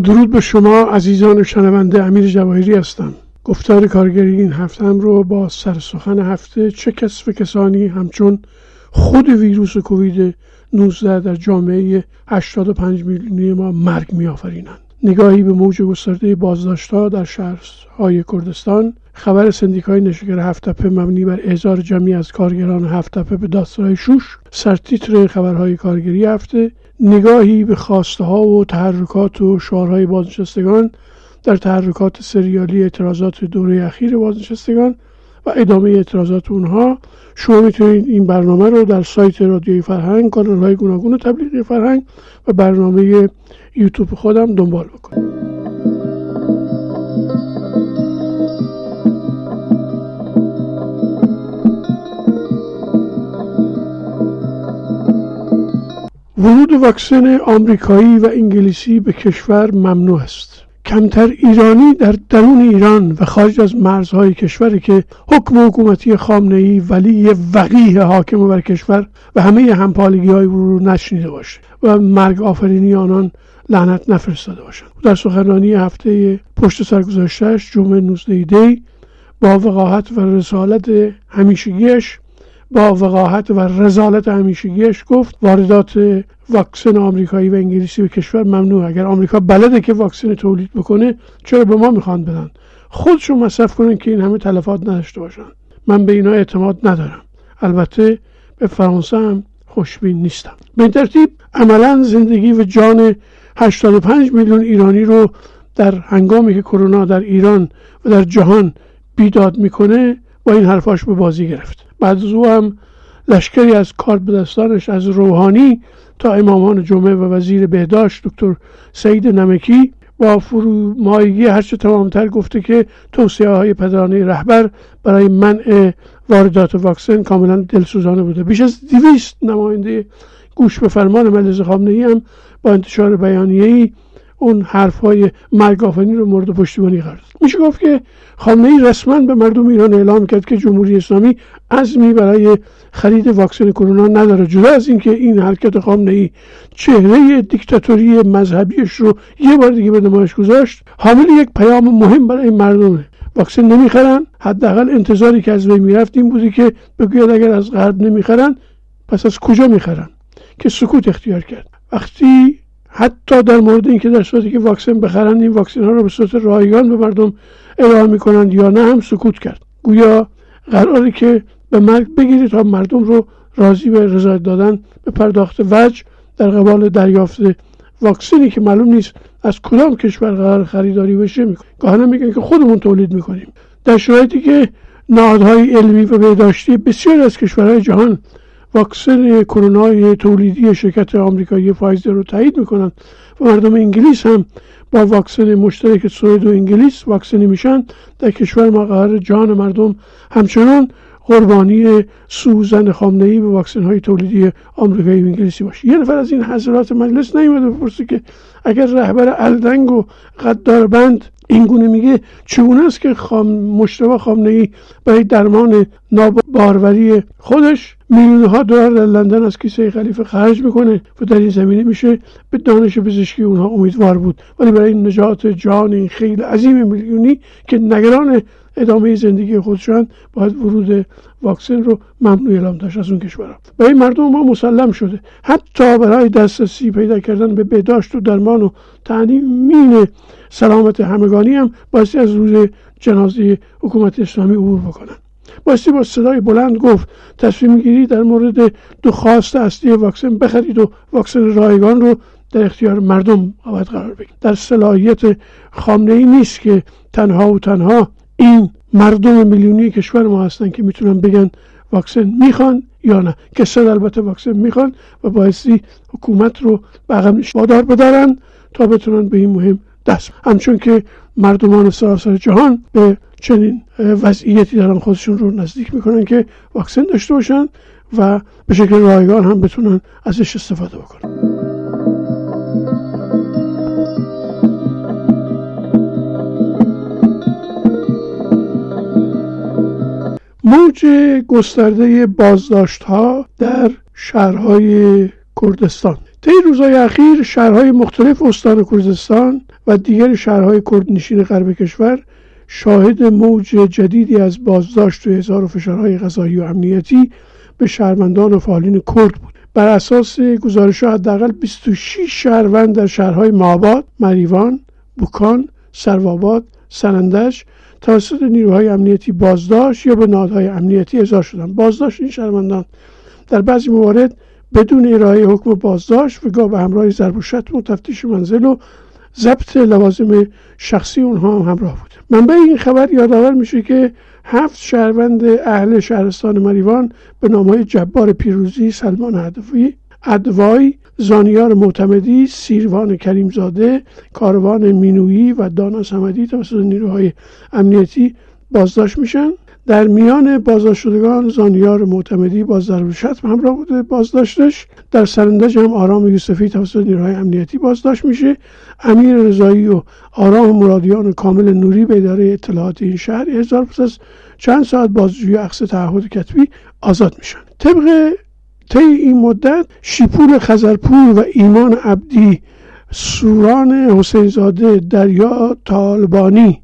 درود به شما عزیزان شنونده امیر جواهری هستم. گفتار کارگری این هفته هم رو با سرسخن هفته چه و کسانی همچون خود ویروس کووید 19 در جامعه 85 میلیونی ما مرگ میآفرینند. نگاهی به موج گسترده بازداشتها در شهرهای کردستان خبر سندیکای نشگر هفتپه مبنی بر اعزار جمعی از کارگران هفتپه به دادسرای شوش سرتیتر خبرهای کارگری هفته نگاهی به خواسته ها و تحرکات و شعارهای بازنشستگان در تحرکات سریالی اعتراضات دوره اخیر بازنشستگان و ادامه اعتراضات اونها شما می‌تونید این برنامه رو در سایت رادیوی فرهنگ کانال های گوناگون تبلیغی فرهنگ و برنامه یوتیوب خودم دنبال بکنید. ورود واکسن آمریکایی و انگلیسی به کشور ممنوع است. کمتر ایرانی در درون ایران و خارج از مرزهای کشوری که حکم حکومتی خامنه ای ولی وقیه حاکم بر کشور و همه همپالگی های رو نشنیده باشه و مرگ آفرینی آنان لعنت نفرستاده باشند. در سخنرانی هفته پشت سرگذاشتهش جمعه 19 دی با وقاحت و رسالت همیشگیش با وقاحت و رزالت همیشگیش گفت واردات واکسن آمریکایی و انگلیسی به کشور ممنوع. اگر آمریکا بلده که واکسن تولید بکنه چرا به ما می‌خوان بدن؟ خودشون مصرف کنن که این همه تلفات نداشته باشن. من به اینا اعتماد ندارم. البته به فرانسه هم خوشبین نیستم. به این ترتیب عملا زندگی و جان 85 میلیون ایرانی رو در هنگامی که کرونا در ایران و در جهان بیداد می‌کنه با این حرفاش به بازی گرفت. بعد از او هم لشکری از کار دستانش از روحانی تا امامان جمعه و وزیر بهداشت دکتر سعید نمکی با فرومایگی هرچه تمامتر گفته که توصیه های پدرانه رهبر برای منع واردات واکسن کاملا دلسوزانه بوده. بیش از دویست نماینده گوش به فرمان مجلس خامنه هم با انتشار بیانیه ای اون حرف های مرگافنی رو مورد پشتیبانی قرار داد. میشه گفت که خامنه ای رسما به مردم ایران اعلام کرد که جمهوری اسلامی عزمی برای خرید واکسن کرونا نداره. جدا از اینکه این حرکت خامنه ای چهره دیکتاتوری مذهبیش رو یه بار دیگه به نمایش گذاشت حامل یک پیام مهم برای مردمه واکسن نمی‌خرن. حداقل انتظاری که از وی می‌رفت این بودی که بگوید اگر از غرب نمی‌خرن پس از کجا می‌خرن؟ که سکوت اختیار کرد. وقتی حتی در مورد اینکه در صورتی که واکسن بخرن این واکسن ها رو به صورت رایگان به مردم ارائه می‌کنند یا نه هم سکوت کرد. گویا قراره که به مرگ بگیرید تا مردم رو راضی به رضایت دادن به پرداخت وجه در قبال دریافت واکسنی که معلوم نیست از کدام کشور قرار خریداری بشه می‌کنه گاهی میگن که خودمون تولید می‌کنیم. در شرایطی که نهادهای علمی و بهداشتی بسیاری از کشورهای جهان واکسن کرونا تولیدی شرکت آمریکایی فایزر رو تایید می‌کنن و مردم انگلیس هم با واکسن مشترک سوئد و انگلیس واکسنی میشن در کشور ما قرار جان مردم همچنان قربانی سوزن خامنه ای به واکسن های تولیدی آمریکایی و انگلیسی باشه. یه نفر از این حضرات مجلس نیومده بپرسه که اگر رهبر الدنگ و بند این گونه میگه چگونه است که خام مشتبه خامنه ای برای درمان ناباروری خودش میلیون ها دلار در لندن از کیسه خلیفه خرج می‌کنه و در این زمینه میشه به دانش پزشکی اونها امیدوار بود. ولی برای نجات جان این خیلی عظیم میلیونی که نگران ادامه زندگی خودشان باید ورود واکسن رو ممنوع اعلام داشت از اون کشورها. برای مردم ما مسلم شده. حتی برای دسترسی پیدا کردن به بهداشت و درمان و تأمین سلامت همگانی هم بایستی از روز جنازه حکومت اسلامی عبور بکنن. بایستی با صدای بلند گفت تصمیم گیری در مورد دو خواست اصلی واکسن بخرید و واکسن رایگان رو در اختیار مردم باید قرار بگیرید. در صلاحیت خامنه ای نیست که تنها و تنها این مردم میلیونی کشور ما هستن که می‌تونن بگن واکسن می‌خوان یا نه. کسان البته واکسن می‌خوان و بایستی حکومت رو به عقب وادار بدارن تا بتونن به این مهم دست. همچون که مردمان سراسر جهان به چنین وضعیتی دارن خودشون رو نزدیک می‌کنن که واکسن داشته باشن و به شکل رایگان هم بتونن ازش استفاده بکنن. موج گسترده بازداشت ها در شهرهای کردستان. طی روزهای اخیر شهرهای مختلف استان کردستان و دیگر شهرهای کردنشین غرب کشور شاهد موج جدیدی از بازداشت و اظهار و فشارهای غذایی و امنیتی به شهروندان و فعالین کرد بود. بر اساس گزارش حداقل 26 شهروند در شهرهای ماباد، مریوان، بوکان، سرواباد، سنندج توسط نیروهای امنیتی بازداشت یا به نهادهای امنیتی احضار شدند. بازداشت این شهروندان در بعضی موارد بدون ارائه حکم بازداشت و گاه به همراه ضرب و شتم و تفتیش منزل و ضبط لوازم شخصی اونها هم همراه بود. منبع این خبر یادآور میشه که هفت شهروند اهل شهرستان مریوان به نامهای جبار پیروزی سلمان عدوی ادوای زانیار معتمدی سیروان کریمزاده کاروان مینویی و دانا سمدی توسط نیروهای امنیتی بازداشت میشن. در میان بازداشت شدگان زانیار معتمدی با ضرب شتم همراه بوده. بازداشتش در سرندج هم آرام یوسفی توسط نیروهای امنیتی بازداشت میشه. امیر رضایی و آرام مرادیان کامل نوری به اداره اطلاعات این شهر هزار پس از چند ساعت بازجویی عکس تعهد کتبی آزاد میشن. طبق طی این مدت شیپور خزرپور و ایمان عبدی سوران حسینزاده دریا طالبانی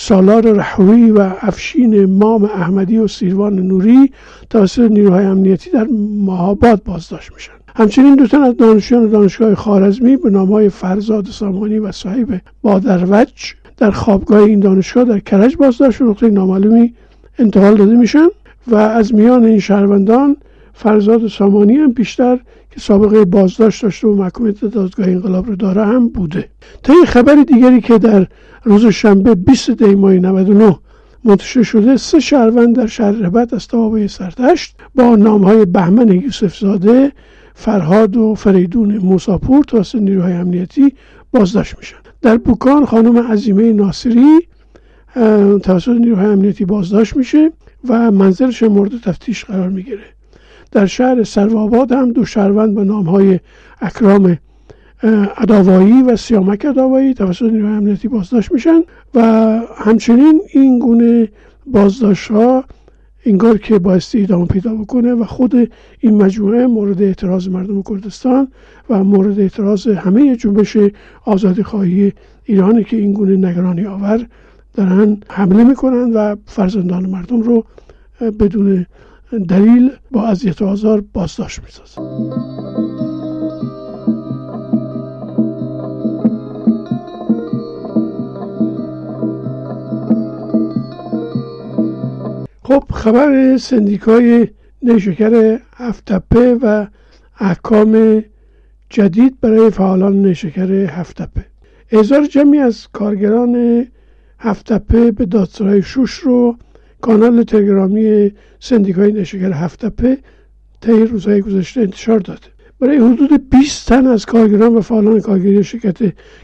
سالار رحوی و افشین مام احمدی و سیروان نوری توسط نیروهای امنیتی در مهاباد بازداشت میشن. همچنین دو تن از دانشجویان دانشگاه خارزمی به نامهای فرزاد سامانی و صاحب بادروج در خوابگاه این دانشگاه در کرج بازداشت و نقطه نامعلومی انتقال داده میشن و از میان این شهروندان فرزاد سامانی هم بیشتر که سابقه بازداشت داشته و محکومیت دادگاه انقلاب رو داره هم بوده. تا این خبر دیگری که در روز شنبه 20 دی ماه 99 منتشر شده سه شهروند در شهر ربط از سرتشت با نام های بهمن یوسف زاده فرهاد و فریدون موساپور توسط نیروهای امنیتی بازداشت میشن. در بوکان خانم عزیمه ناصری توسط نیروهای امنیتی بازداشت میشه و منزلش مورد تفتیش قرار می‌گیره. در شهر سرواباد هم دو شهروند به نام های اکرام اداوایی و سیامک اداوایی توسط نیروهای امنیتی بازداشت میشن و همچنین این گونه بازداشت ها انگار که بایستی ادامه پیدا بکنه و خود این مجموعه مورد اعتراض مردم کردستان و مورد اعتراض همه جنبش آزادی خواهی ایرانی که این گونه نگرانی آور دارن حمله می‌کنن و فرزندان مردم رو بدون دلیل با اذیت و آزار بازداشت می‌سازن خب خبر سندیکای نیشکر هفتپه و احکام جدید برای فعالان نیشکر هفتپه. اعزار جمعی از کارگران هفتپه به دادسرای شوش رو کانال تلگرامی سندیکای نشگر هفتپه طی روزهای گذشته انتشار داده برای حدود 20 تن از کارگران و فعالان کارگری شرکت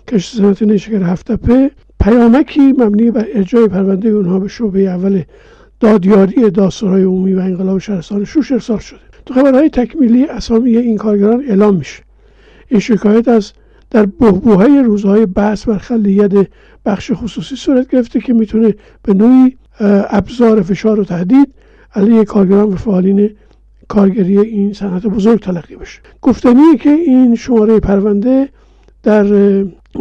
کشت صنعت نشگر هفتپه پیامکی مبنی بر ارجاع پرونده اونها به شعبه اول دادیاری دادسرای عمومی و انقلاب شهرستان شوش ارسال شده. تو خبرهای تکمیلی اسامی این کارگران اعلام میشه. این شکایت از در بهبوهای روزهای بحث بر خلیت بخش خصوصی صورت گرفته که می‌تونه به نوعی ابزار فشار و تهدید علیه کارگران و فعالین کارگری این صنعت بزرگ تلقی بشه. گفتنی که این شماره پرونده در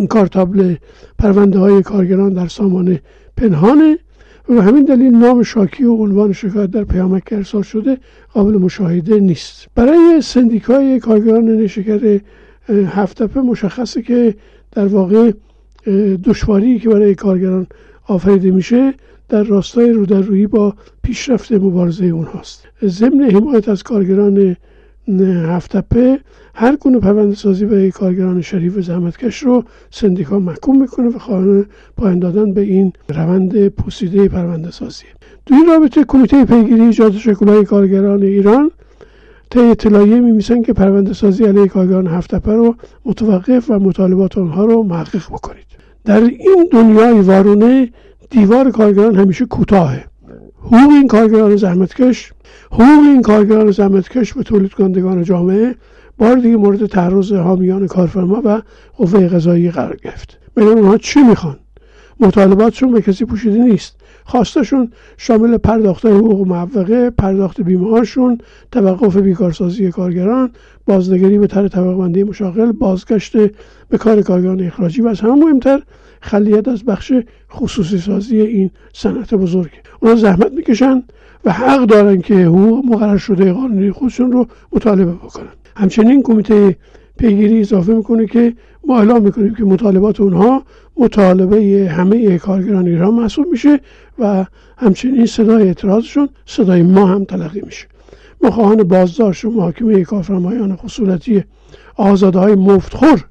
کارتابل پرونده های کارگران در سامانه پنهانه و همین دلیل نام شاکی و عنوان شکایت در پیامک ارسال شده قابل مشاهده نیست. برای سندیکای کارگران نشکر هفتپه مشخصه که در واقع دشواری که برای کارگران آفریده میشه در راستای رودرویی با پیشرفت مبارزه اونهاست. ضمن حمایت از کارگران هفتپه هر گونه پرونده سازی برای کارگران شریف و زحمتکش رو سندیکا محکوم می‌کنه و خواهان پایان دادن به این روند پوسیده پرونده سازی. در رابطه کمیته پیگیری ایجاد شکلهای کارگران ایران طی اطلاعیه میمیسن که پرونده سازی علیه کارگران هفت رو متوقف و مطالبات آنها رو محقق بکنید. در این دنیای وارونه دیوار کارگران همیشه کوتاهه. حقوق این کارگران زحمتکش حقوق این کارگران زحمتکش به تولید کنندگان جامعه بار دیگه مورد تعرض حامیان کارفرما و قوه قضایی قرار گرفت. ببین اونها چی می‌خوان. مطالباتشون به کسی پوشیده نیست. خواستشون شامل پرداخت حقوق معوقه پرداخت بیمه توقف بیکارسازی کارگران بازنگری به طرح طبقه مشاغل بازگشت به کار کارگران اخراجی و از همه مهمتر خلیت از بخش خصوصی سازی این صنعت بزرگ. اونا زحمت می‌کشن و حق دارن که حقوق مقرر شده قانونی خودشون رو مطالبه بکنن. همچنین کمیته پیگیری اضافه می‌کنه که ما اعلام می‌کنیم که مطالبات اونها مطالبه همه کارگران ایران محسوب میشه و همچنین صدای اعتراضشون صدای ما هم تلقی میشه. مخواهان بازداشت و محاکمه کارفرمایان خصولتی آزاده های مفتخور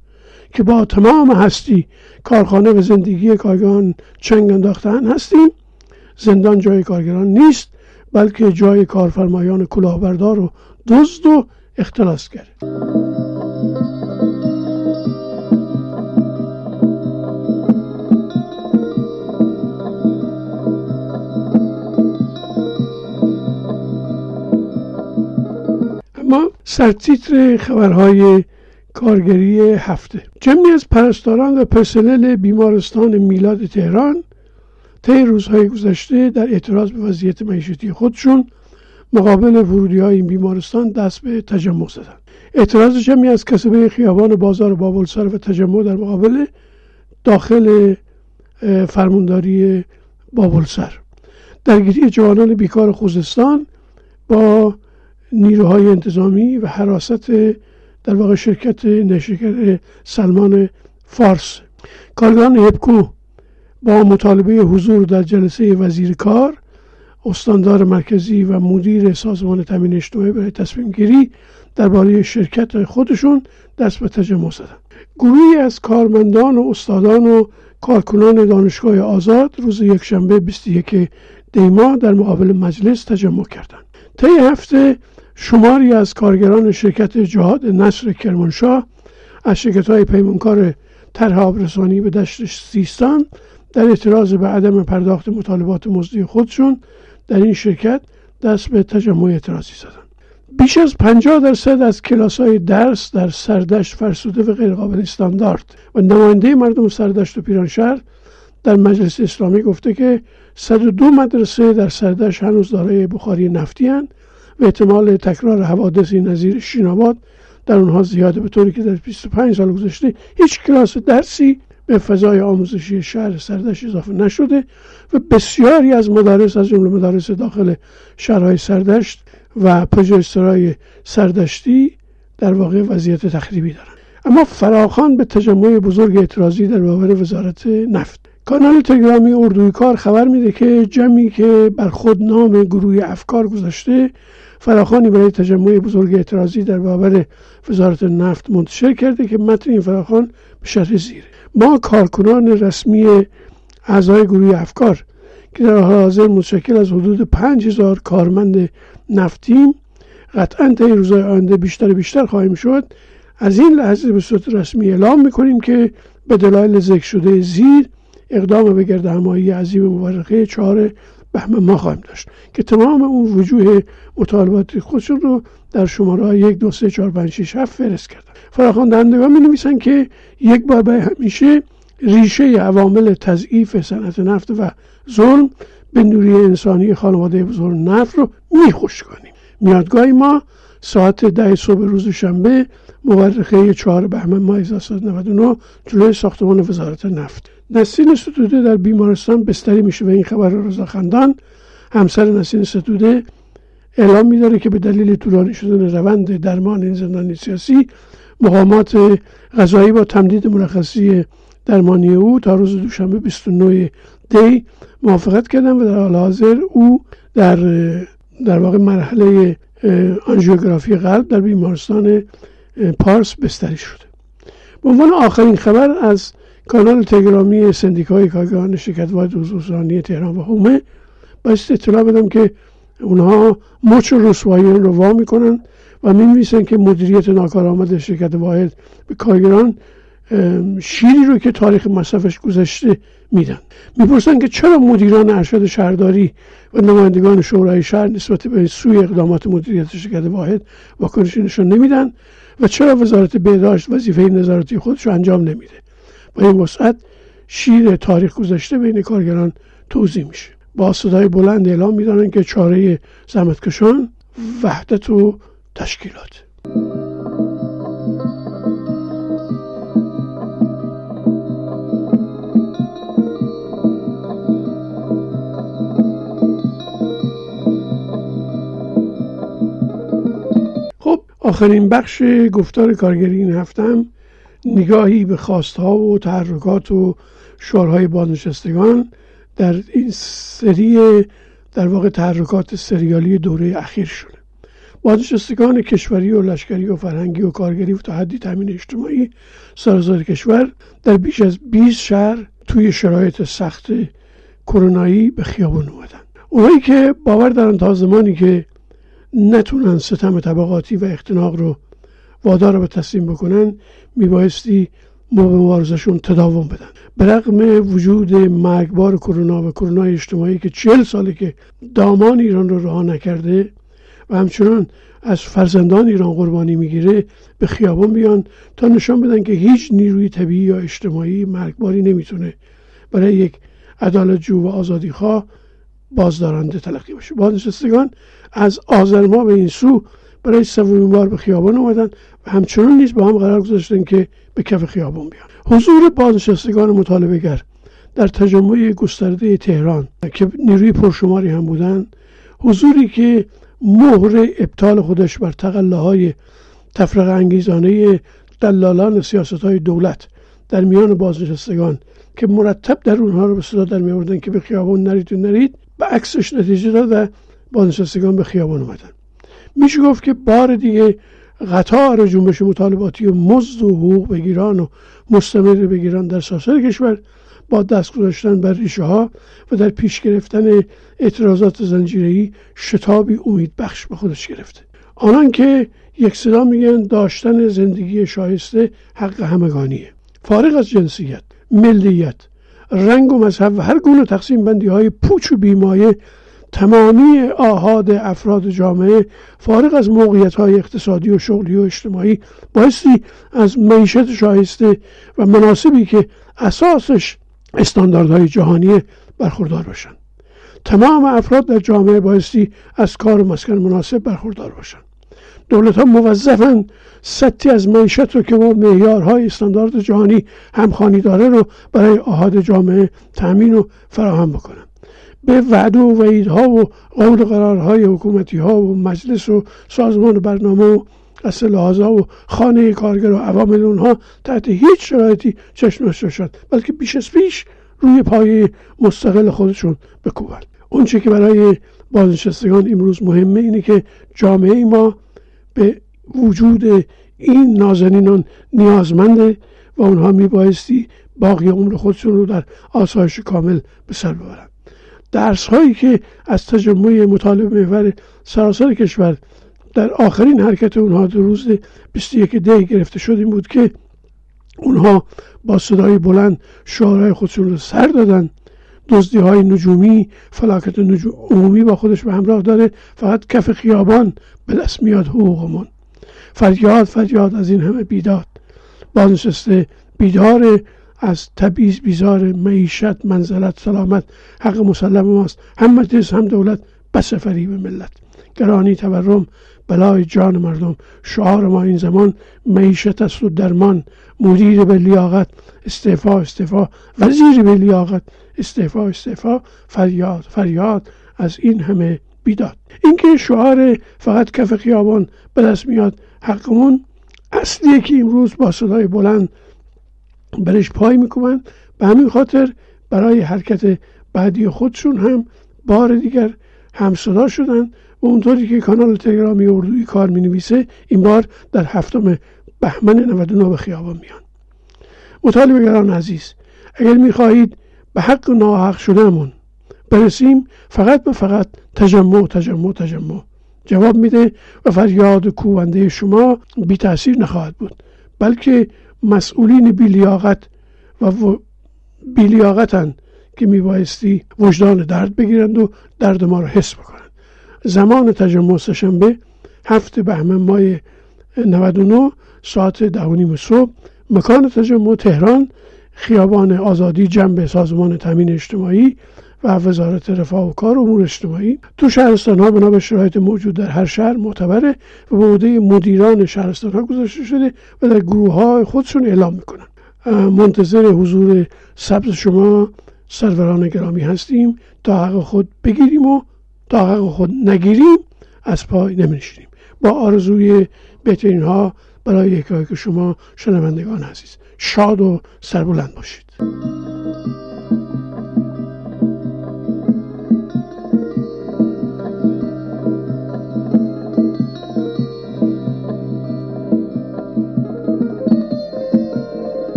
که با تمام هستی کارخانه و زندگی کارگران چنگ انداختن هستیم. زندان جای کارگران نیست بلکه جای کارفرمایان کلاهبردار و دزد و اختلاسگر اما سرتیتر خبرهای کارگری هفته. جمعی از پرستاران و پرسنل بیمارستان میلاد تهران طی روزهای گذشته در اعتراض به وضعیت معیشتی خودشون مقابل ورودی های این بیمارستان دست به تجمع زدن. اعتراض جمعی از کسبه خیابان بازار بابلسر و تجمع در مقابل داخل فرمانداری بابلسر. درگیری جوانان بیکار خوزستان با نیروهای انتظامی و حراست در واقع شرکت نشریگر سلمان فارس. کارگران هپکو با مطالبه حضور در جلسه وزیر کار استاندار مرکزی و مدیر سازمان تامین اجتماعی برای تصمیم گیری درباره شرکت خودشون دست به تجمع زدن. گروهی از کارمندان و استادان و کارکنان دانشگاه آزاد روز یکشنبه 21 دیما در مقابل مجلس تجمع کردند. طی هفته شماری از کارگران شرکت جهاد نصر کرمانشاه از شرکت های پیمانکار طرح آبرسانی به دشت سیستان در اعتراض به عدم پرداخت مطالبات مزدی خودشون در این شرکت دست به تجمع اعتراضی زدن. بیش از 50 درصد از کلاس های درس در سردشت فرسوده و غیرقابل استاندارد و نماینده مردم سردشت و پیرانشهر در مجلس اسلامی گفته که 102 مدرسه در سردشت هنوز دارای بخاری نفتی هن و احتمال تکرار حوادثی نظیر شیناباد در اونها زیاده. به طوری که در 25 سال گذشته هیچ کلاس درسی به فضای آموزشی شهر سردشت اضافه نشده و بسیاری از مدارس از جمله مدارس داخل شهرهای سردشت و پژوهشسرای سردشتی در واقع وضعیت تخریبی دارند اما فراخان به تجمع بزرگ اعتراضی در برابر وزارت نفت کانال تلگرامی اردوی کار خبر میده که جمعی که بر خود نام گروه افکار گذاشته فراخانی برای تجمع بزرگ اعتراضی در برابر وزارت نفت منتشر کرده که متن این فراخان به شرح زیره. ما کارکنان رسمی اعضای گروه افکار که در حال حاضر متشکل از حدود پنج هزار کارمند نفتیم قطعا طی روزهای آینده بیشتر بیشتر خواهیم شد. از این لحظه به صورت رسمی اعلام می‌کنیم که به دلایل ذکر شده زیر اقدام به گرد همایی عظیم مورخه چهار بهمن ما خواهیم داشت. که تمام اون وجوه مطالبات خودشون رو در شماره یک دو سه چهار پنج شیش هفت فرست کردن. فراخوان دهندگان می نویسن که یک بار به همیشه ریشه عوامل تضعیف صنعت نفت و ظلم به نوری انسانی خانواده بزرگ نفت رو میخوش کنیم. میادگاه ما ساعت ده صبح روز شنبه مورخه چهار بهمن ماه 1399 جلوی ساختمان وزارت نفت. نسین ستوده در بیمارستان بستری میشه و این خبر رضا خندان همسر نسین ستوده اعلام میداره که به دلیل طولانی شدن روند درمان این زندانی سیاسی مقامات غذایی با تمدید مرخصی درمانی او تا روز دوشنبه 29 دی موافقت کردن و در حال حاضر او در در واقع مرحله آنژیوگرافی قلب در بیمارستان پارس بستری شده. به عنوان آخرین خبر از کانال تلگرامی سندیکای کارگران شرکت واحد حضورانی تهران و حومه باید اطلاع بدم که اونها مچ و رسوایی رو وا می‌کنن و می که مدیریت ناکارآمد شرکت واحد به کارگران شیری رو که تاریخ مصرفش گذشته میدن. می‌پرسن که چرا مدیران ارشد شهرداری و نمایندگان شورای شهر نسبت به سوی اقدامات مدیریت شرکت واحد واکنشی نشان نمیدن و چرا وزارت بهداشت وظیفه نظارتی خودش رو انجام نمیده؟ این وسعت شیر تاریخ گذشته بین کارگران توضیح میشه. با صدای بلند اعلام می‌دانند که چاره زحمتکشان وحدت و تشکیلات. آخرین بخش گفتار کارگری این هفتم نگاهی به خواستها و تحرکات و شعارهای بازنشستگان در این سری در واقع تحرکات سریالی دوره اخیر شده. بازنشستگان کشوری و لشکری و فرهنگی و کارگری و تا حدی تامین اجتماعی سراسر کشور در بیش از 20 شهر توی شرایط سخت کرونایی به خیابان اومدن. اونایی که باور دارن تا زمانی که نتونن ستم طبقاتی و اختناق رو وادار به تسلیم بکنن میبایستی مبارزشون تداوم بدن. به وجود مرگبار کرونا و کرونا اجتماعی که چهل ساله که دامان ایران رو رها نکرده و همچنان از فرزندان ایران قربانی می‌گیره به خیابان بیان تا نشان بدن که هیچ نیروی طبیعی یا اجتماعی مرگباری نمی‌تونه برای یک عدالت جو و آزادی خواه بازدارنده تلقی بشه. بازنشستگان از آذر ماه به این سو برای سومین بار به خیابان اومدن و همچنان نیز با هم قرار گذاشتن که به کف خیابان بیان. حضور بازنشستگان مطالبه گر در تجمع گسترده تهران که نیروی پرشماری هم بودن حضوری که مهر ابطال خودش بر تقله های تفرق انگیزانه دلالان سیاست های دولت در میان بازنشستگان که مرتب در اونها رو به صدا در می که به خیابان نرید و نرید به عکسش نتیجه داد و بازنشستگان به خیابان اومدن. میشه گفت که بار دیگه قطار جنبش مطالباتی مزد و حقوق بگیران و مستمر بگیران در ساسر کشور با دست گذاشتن بر ریشه ها و در پیش گرفتن اعتراضات زنجیری شتابی امید بخش به خودش گرفته. آنان که یک صدا میگن داشتن زندگی شایسته حق همگانیه. فارغ از جنسیت ملیت رنگ و مذهب و هر گونه تقسیم بندی های پوچ و بیمایه تمامی آهاد افراد جامعه فارغ از موقعیت های اقتصادی و شغلی و اجتماعی بایستی از معیشت شایسته و مناسبی که اساسش استانداردهای جهانی برخوردار باشند. تمام افراد در جامعه بایستی از کار و مسکن مناسب برخوردار باشند. دولت ها موظفن سطحی از معیشت رو که با معیارهای استاندارد جهانی همخانی داره رو برای آهاد جامعه تامین و فراهم بکنن به وعده و وعیدها و قول قرارهای حکومتی ها و مجلس و سازمان و برنامه و اصلاحازا و خانه کارگر و عوامل اونها تحت هیچ شرایطی چشم شد بلکه بیش از پیش روی پای مستقل خودشون بکوبن اونچه که برای بازنشستگان امروز مهمه اینه که جامعه ما به وجود این نازنینان نیازمنده و اونها میبایستی باقی عمر خودشون رو در آسایش کامل به سر ببرن درس هایی که از تجمع مطالب محور سراسر کشور در آخرین حرکت اونها در روز 21 دی گرفته شد این بود که اونها با صدای بلند شعارهای خودشون رو سر دادن. دزدی های نجومی فلاکت نجوم عمومی با خودش به همراه داره فقط کف خیابان به دست میاد حقوقمون فریاد فریاد از این همه بیداد. بازنشسته بیدار از تبعیض بیزار معیشت منزلت سلامت حق مسلم ماست. هم مجلس هم دولت بس فریب ملت. گرانی تورم بلای جان مردم. شعار ما این زمان معیشت است و درمان. مدیر به لیاقت استعفا استعفا. وزیر به لیاقت استعفا استعفا. فریاد فریاد از این همه بیداد. اینکه شعار فقط کف خیابان به دست میاد حقمون. اصلیه که امروز با صدای بلند برش پای می‌کنن به همین خاطر برای حرکت بعدی خودشون هم بار دیگر همصدا شدن و اونطوری که کانال تلگرامی اردوی کار می نویسه این بار در هفتم بهمن 99 به خیابان میان. مطالبه گران عزیز اگر می‌خواهید به حق ناحق شدهمون برسیم فقط به فقط تجمع تجمع تجمع. جواب میده و فریاد کوونده شما بی تاثیر نخواهد بود بلکه مسئولین بیلیاقت و بیلیاقتن که میبایستی وجدان درد بگیرند و درد ما را حس بکنند. زمان تجمع سهشنبه هفت بهمن ماه 99 ساعت ده و صبح مکان تجمع تهران خیابان آزادی جنب سازمان تامین اجتماعی و وزارت رفاه و کار امور اجتماعی تو شهرستان ها بنا به شرایط موجود در هر شهر معتبره و به عهده مدیران شهرستان ها گذاشته شده و در گروه های خودشون اعلام می‌کنن. منتظر حضور سبز شما سروران گرامی هستیم. تا حق خود بگیریم و تا حق خود نگیریم از پای نمیشیم با آرزوی بهترین ها برای یکی که شما شنوندگان عزیز شاد و سربلند باشید.